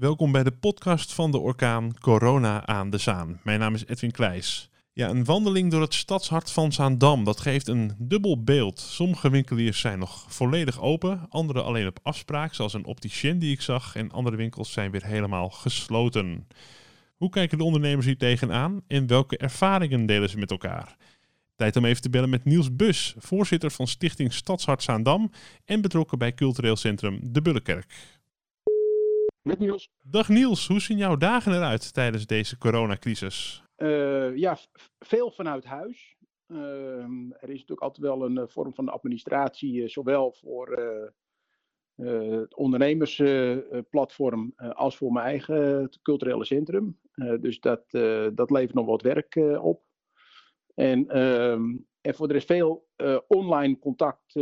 Welkom bij de podcast van de orkaan Corona aan de Zaan. Mijn naam is Edwin Kleijs. Ja, een wandeling door het stadshart van Zaandam, dat geeft een dubbel beeld. Sommige winkeliers zijn nog volledig open, andere alleen op afspraak, zoals een opticien die ik zag, en andere winkels zijn weer helemaal gesloten. Hoe kijken de ondernemers hier tegenaan en welke ervaringen delen ze met elkaar? Tijd om even te bellen met Niels Bus, voorzitter van Stichting Stadshart Zaandam en betrokken bij cultureel centrum De Bullenkerk. Met Niels. Dag Niels, hoe zien jouw dagen eruit tijdens deze coronacrisis? Uh, ja, veel vanuit huis. Uh, er is natuurlijk altijd wel een uh, vorm van administratie, zowel voor het ondernemersplatform als voor mijn eigen culturele centrum. dus dat, dat levert nog wat werk op. En, ehm, en voor de rest veel online contact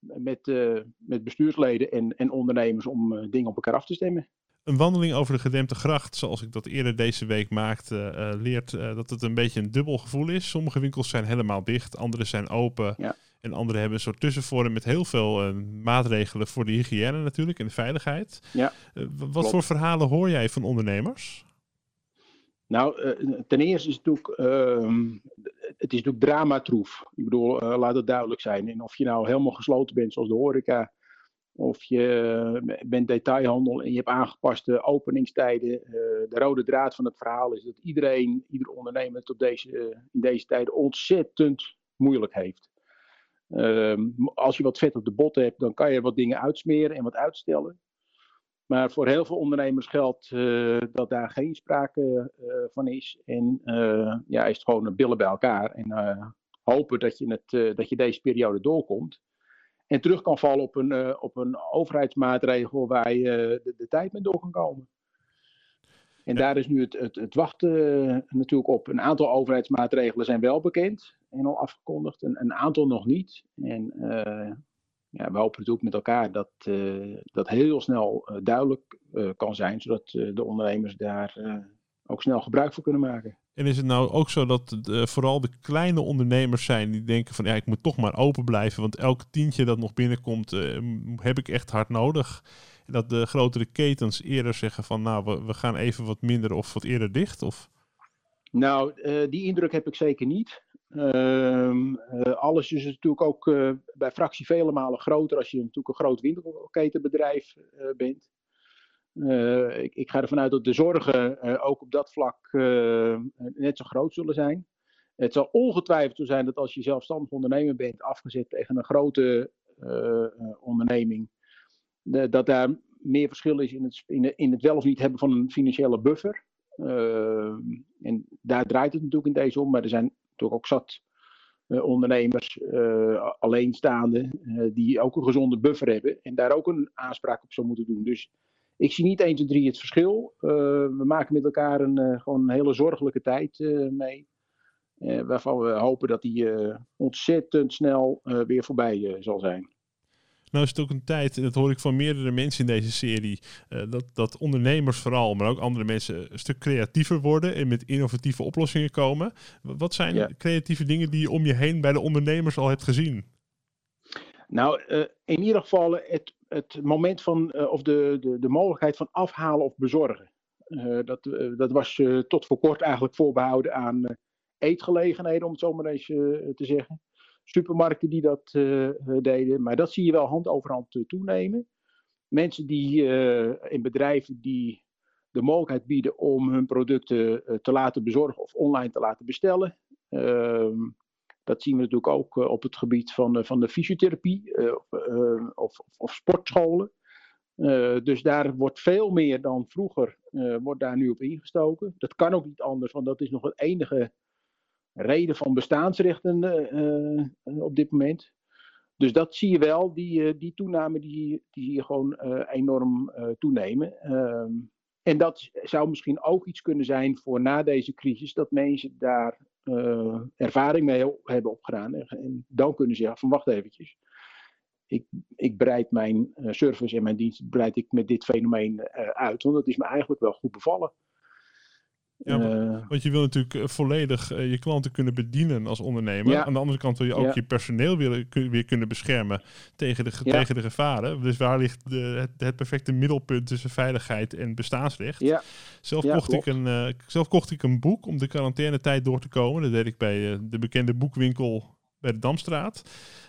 met, uh, met bestuursleden en, en ondernemers om uh, dingen op elkaar af te stemmen. Een wandeling over de gedempte gracht, zoals ik dat eerder deze week maakte, uh, leert dat het een beetje een dubbel gevoel is. Sommige winkels zijn helemaal dicht, andere zijn open. Ja. En andere hebben een soort tussenvorm met heel veel maatregelen voor de hygiëne natuurlijk en de veiligheid. Ja, wat klopt. voor verhalen hoor jij van ondernemers? Nou, ten eerste is het natuurlijk het is natuurlijk dramatroef. Ik bedoel, uh, laat het duidelijk zijn. En of je nou helemaal gesloten bent, zoals de horeca, of je eh, bent detailhandel en je hebt aangepaste openingstijden. Uh, de rode draad van het verhaal is dat iedereen, ieder ondernemer het deze, in deze tijden ontzettend moeilijk heeft. Ehm, als je wat vet op de bot hebt, dan kan je wat dingen uitsmeren en wat uitstellen. Maar voor heel veel ondernemers geldt uh, dat daar geen sprake uh, van is. En uh, ja, is het gewoon billen bij elkaar. En hopen dat je, het, dat je deze periode doorkomt. En terug kan vallen op een, op een overheidsmaatregel waar je de, de tijd mee door kan komen. En daar is nu het, het, het wachten natuurlijk op. Een aantal overheidsmaatregelen zijn wel bekend en al afgekondigd. Een, een aantal nog niet. En ja, we hopen natuurlijk met elkaar dat uh, dat heel snel uh, duidelijk uh, kan zijn, zodat de ondernemers daar ook snel gebruik van kunnen maken. En is het nou ook zo dat vooral de kleine ondernemers zijn die denken van ja, ik moet toch maar open blijven, want elk tientje dat nog binnenkomt heb ik echt hard nodig. En dat de grotere ketens eerder zeggen van nou, we, we gaan even wat minder of wat eerder dicht? Of? Nou, die indruk heb ik zeker niet. Uh, alles is natuurlijk ook uh, bij fractie vele malen groter als je natuurlijk een groot winkelketenbedrijf uh, bent. Ik, ik, ga ervan uit dat de zorgen ook op dat vlak net zo groot zullen zijn. Het zal ongetwijfeld zo zijn dat als je zelfstandig ondernemer bent, afgezet tegen een grote onderneming, de, dat daar meer verschil is in het, in het wel of niet hebben van een financiële buffer. Ehm, en daar draait het natuurlijk in deze om, maar er zijn toch ook zat uh, ondernemers, uh, alleenstaande, uh, die ook een gezonde buffer hebben en daar ook een aanspraak op zou moeten doen. Dus ik zie niet 1, 2, 3 het verschil. we maken met elkaar een, gewoon een hele zorgelijke tijd mee. waarvan we hopen dat die ontzettend snel weer voorbij zal zijn. Nou is het ook een tijd, en dat hoor ik van meerdere mensen in deze serie, uh, dat, dat ondernemers vooral, maar ook andere mensen een stuk creatiever worden en met innovatieve oplossingen komen. Wat zijn ja. creatieve dingen die je om je heen bij de ondernemers al hebt gezien? Nou, uh, in ieder geval het, het moment van, uh, of de, de, de mogelijkheid van afhalen of bezorgen. dat, dat was tot voor kort eigenlijk voorbehouden aan eetgelegenheden, om het zo maar eens te zeggen supermarkten die dat uh, deden. Maar dat zie je wel hand over hand uh, toenemen. Mensen die in bedrijven die de mogelijkheid bieden om hun producten te laten bezorgen of online te laten bestellen. Ehm, dat zien we natuurlijk ook op het gebied van, van de fysiotherapie of, of, of, sportscholen. dus daar wordt veel meer dan vroeger wordt daar nu op ingestoken. Dat kan ook niet anders, want dat is nog het enige reden van bestaansrechten uh, op dit moment. Dus dat zie je wel, die, die toename die, die zie je gewoon enorm toenemen. Ehm, en dat zou misschien ook iets kunnen zijn voor na deze crisis, dat mensen daar ervaring mee hebben opgedaan. En dan kunnen ze zeggen van wacht eventjes. Ik, ik breid mijn service en mijn dienst breid ik met dit fenomeen uit, want dat is me eigenlijk wel goed bevallen. Ja, Eh, want je wil natuurlijk eh, volledig eh, je klanten kunnen bedienen als ondernemer. Ja. Aan de andere kant wil je ook Ja. je personeel weer, weer kunnen beschermen tegen de, Ja. tegen de gevaren. Dus waar ligt de, het, het perfecte middelpunt tussen veiligheid en bestaansrecht? ja, Zelf, kocht ik een, zelf kocht ik een boek om de quarantainetijd door te komen. Dat deed ik bij de bekende boekwinkel bij de Damstraat.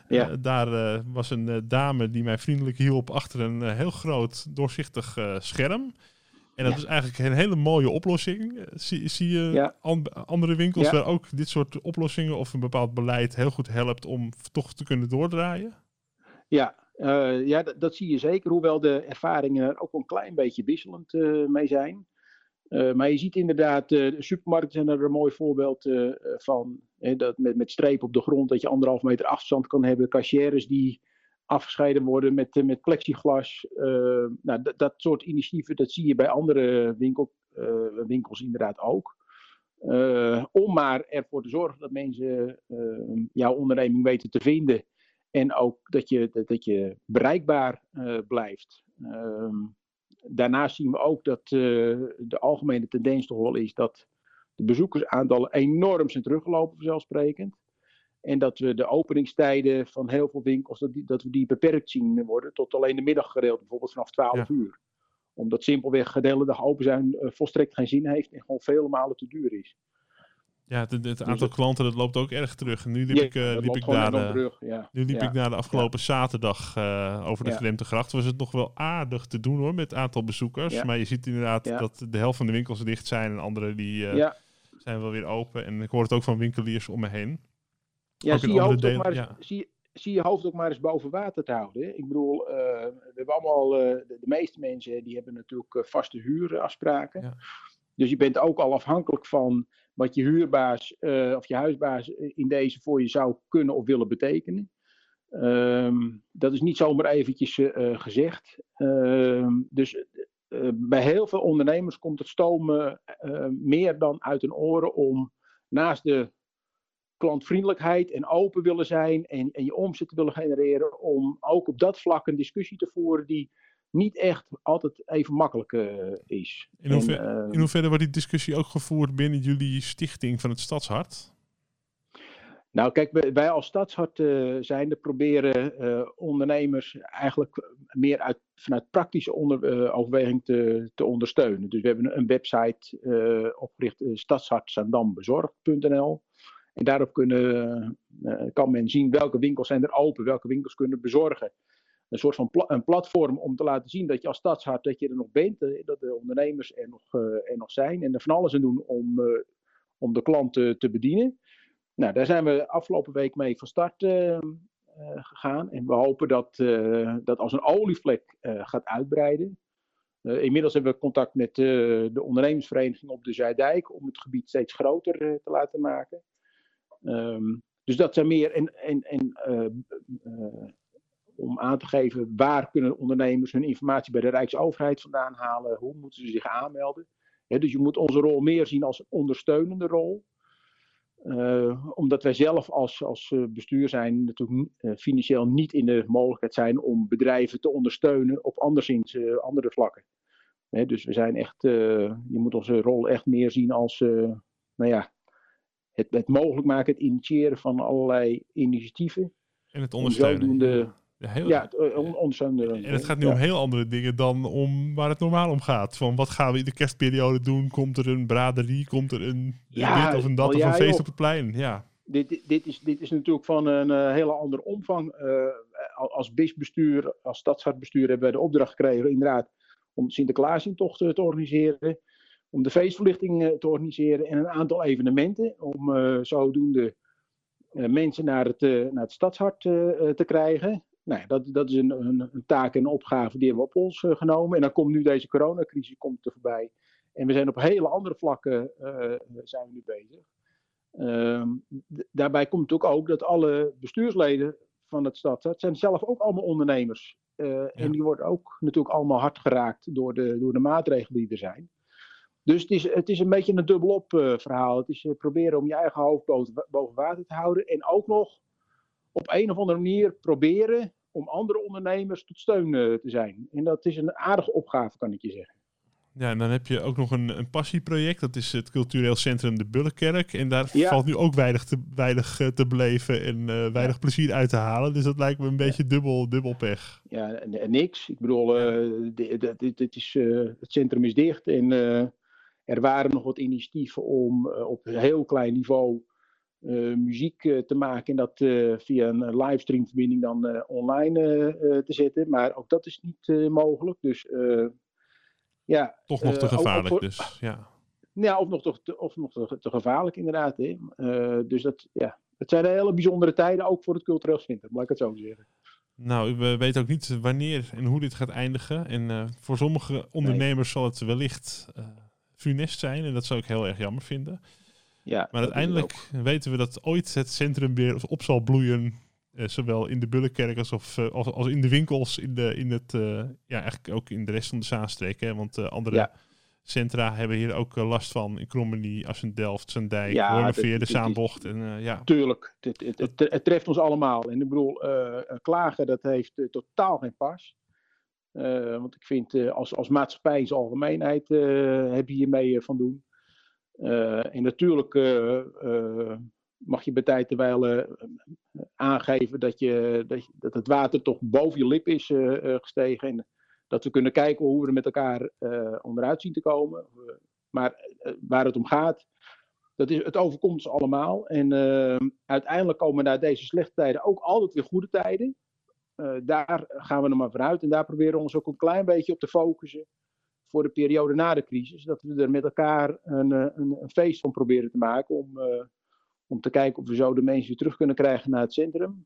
Ja. Daar was een dame die mij vriendelijk hielp achter een heel groot doorzichtig scherm. En dat Ja. is eigenlijk een hele mooie oplossing. Eh, Zie, zie je Ja. an- andere winkels Ja. waar ook dit soort oplossingen of een bepaald beleid heel goed helpt om toch te kunnen doordraaien? Ja, eh, ja dat, dat zie je zeker. Hoewel de ervaringen er ook wel een klein beetje wisselend eh, mee zijn. Eh, maar je ziet inderdaad, eh, de supermarkten zijn er een mooi voorbeeld van. Hè, dat met, met streep op de grond, dat je anderhalf meter afstand kan hebben. Cashiers die afgescheiden worden met, eh, met plexiglas. Eh, nou, dat, soort initiatieven, dat zie je bij andere winkel, eh, winkels inderdaad ook. Om maar ervoor te zorgen dat mensen jouw onderneming weten te vinden. En ook dat je, dat, dat je bereikbaar blijft. Ehm, daarnaast zien we ook dat de algemene tendens toch wel is dat de bezoekersaantallen enorm zijn teruggelopen, vanzelfsprekend. En dat we de openingstijden van heel veel winkels, dat, die, dat we die beperkt zien worden tot alleen de middaggedeelte, bijvoorbeeld vanaf 12 Ja. uur. Omdat simpelweg de hele dag open zijn eh, volstrekt geen zin heeft en gewoon vele malen te duur is. Ja, het, het aantal Dus het- klanten dat loopt ook erg terug. Nu liep Ja, ik, dat liep ik daar... enorm eh, terug. Ja. Nu liep ik na de afgelopen zaterdag over de Ja. Glemtegracht. Was het nog wel aardig te doen hoor, met het aantal bezoekers. Maar je ziet inderdaad dat de helft van de winkels dicht zijn. En andere die zijn wel weer open. En ik hoor het ook van winkeliers om me heen. Ja, zie je, hoofd delen, maar eens, ja. zie, zie je hoofd ook maar eens boven water te houden. Hè? Ik bedoel, eh, we hebben allemaal, eh, de, de meeste mensen die hebben natuurlijk eh, vaste huurafspraken. Ja. Dus je bent ook al afhankelijk van wat je huurbaas of je huisbaas in deze voor je zou kunnen of willen betekenen. Ehm, dat is niet zomaar eventjes gezegd. Ehm, dus bij heel veel ondernemers komt het stomen meer dan uit hun oren om naast de klantvriendelijkheid en open willen zijn en, en je omzet te willen genereren, om ook op dat vlak een discussie te voeren die niet echt altijd even makkelijk eh, is. In, hoever- En, eh, in hoeverre wordt die discussie ook gevoerd binnen jullie stichting van het Stadshart? Nou, kijk, wij, als Stadshart eh zijnde proberen ondernemers eigenlijk meer uit, vanuit praktische onder, overweging te, te ondersteunen. Dus we hebben een website opgericht, uh. En daarop kunnen, eh, kan men zien welke winkels zijn er open, welke winkels kunnen bezorgen. Een soort van een platform om te laten zien dat je als stadshart dat je er nog bent, eh, dat de ondernemers er nog, eh, er nog zijn en er van alles aan doen om, eh, om de klant te, bedienen. Nou, daar zijn we afgelopen week mee van start eh, eh, gegaan. En we hopen dat dat als een olievlek gaat uitbreiden. Inmiddels hebben we contact met de ondernemersvereniging op de Zuidijk om het gebied steeds groter te laten maken. Um, dus dat zijn meer. En uh, om aan te geven waar kunnen ondernemers hun informatie bij de Rijksoverheid vandaan halen, hoe moeten ze zich aanmelden. Dus je moet onze rol meer zien als ondersteunende rol. Uh, omdat wij zelf als, als bestuur zijn natuurlijk financieel niet in de mogelijkheid zijn om bedrijven te ondersteunen op anderszins andere vlakken. Dus we zijn echt, je moet onze rol echt meer zien als, nou ja, het, het, mogelijk maken, het initiëren van allerlei initiatieven. En het ondersteunen. Ja, heel, ja, ondersteunen. En het gaat nu ja. om heel andere dingen dan om waar het normaal om gaat. Van wat gaan we in de kerstperiode doen? Komt er een braderie? Komt er een Ja, dit of een dat of een feest joh. op het plein? Ja. Dit, dit, is, dit is natuurlijk van een uh, hele andere omvang. Uh, als BIS-bestuur, als stadshartbestuur hebben wij de opdracht gekregen inderdaad om Sinterklaasintochten te organiseren. Om de feestverlichting uh, te organiseren en een aantal evenementen. Om zodoende mensen naar het, naar het stadshart te krijgen. Nou, dat, dat is een, een, een, taak en een opgave die hebben we op ons genomen. En dan komt nu deze coronacrisis komt er voorbij. En we zijn op hele andere vlakken zijn we nu bezig. Uh, daarbij komt natuurlijk ook dat alle bestuursleden van het stadshart zijn zelf ook allemaal ondernemers. Uh, ja. En die worden ook natuurlijk allemaal hard geraakt door de, door de maatregelen die er zijn. Dus het is, het is een beetje een dubbelop uh, verhaal. Het is proberen om je eigen hoofd boven, boven water te houden. En ook nog op een of andere manier proberen om andere ondernemers tot steun uh, te zijn. En dat is een aardige opgave, kan ik je zeggen. Ja, en dan heb je ook nog een, een passieproject. Dat is het cultureel centrum De Bullenkerk. En daar valt nu ook weinig te, weinig, te beleven en uh, weinig ja. plezier uit te halen. Dus dat lijkt me een beetje dubbel, dubbel pech. Ja, niks. Ik bedoel, uh, dit, dit is, het centrum is dicht. En er waren nog wat initiatieven om op heel klein niveau muziek te maken. En dat via een livestreamverbinding dan online te zetten. Maar ook dat is niet mogelijk. Dus ja, Toch nog te gevaarlijk dus, ja. Ja, of nog, te, of nog te, te gevaarlijk inderdaad. Hè. Dus dat, ja, het zijn hele bijzondere tijden, ook voor het cultureel centrum, laat ik het zo zeggen. Nou, we weten ook niet wanneer en hoe dit gaat eindigen. En voor sommige ondernemers nee. zal het wellicht funest zijn. En dat zou ik heel erg jammer vinden. Ja, maar uiteindelijk weten we dat ooit het centrum weer op zal bloeien uh, zowel in de Bullenkerk als, of, uh, als, als, in de winkels, in, de, in het, uh, ja, eigenlijk ook in de rest van de Zaanstreek. Hè? Want andere ja. centra hebben hier ook last van. In Krommenie, Assendelft, Zandijk, ja, Wormerveer, de Zaanbocht. En, ja. Tuurlijk, het, het, het, het, treft ons allemaal. En ik bedoel, klagen dat heeft totaal geen pas. Want ik vind, als, als maatschappij in zijn algemeenheid heb je hiermee van doen. en natuurlijk mag je bij tijd terwijl aangeven dat, je, dat, dat het water toch boven je lip is gestegen. En dat we kunnen kijken hoe we er met elkaar onderuit zien te komen. Maar waar het om gaat, dat is, het overkomt ons allemaal. En uiteindelijk komen na deze slechte tijden ook altijd weer goede tijden. Daar gaan we er maar vanuit. En daar proberen we ons ook een klein beetje op te focussen voor de periode na de crisis. Dat we er met elkaar een, een, een feest van proberen te maken om om te kijken of we zo de mensen weer terug kunnen krijgen naar het centrum.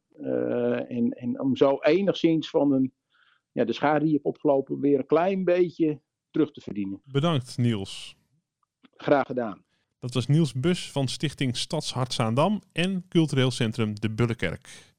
En, en, om zo enigszins van een, ja, de schade die je hebt opgelopen weer een klein beetje terug te verdienen. Bedankt Niels. Graag gedaan. Dat was Niels Bus van Stichting Stadshart Zaandam en Cultureel Centrum De Bullenkerk.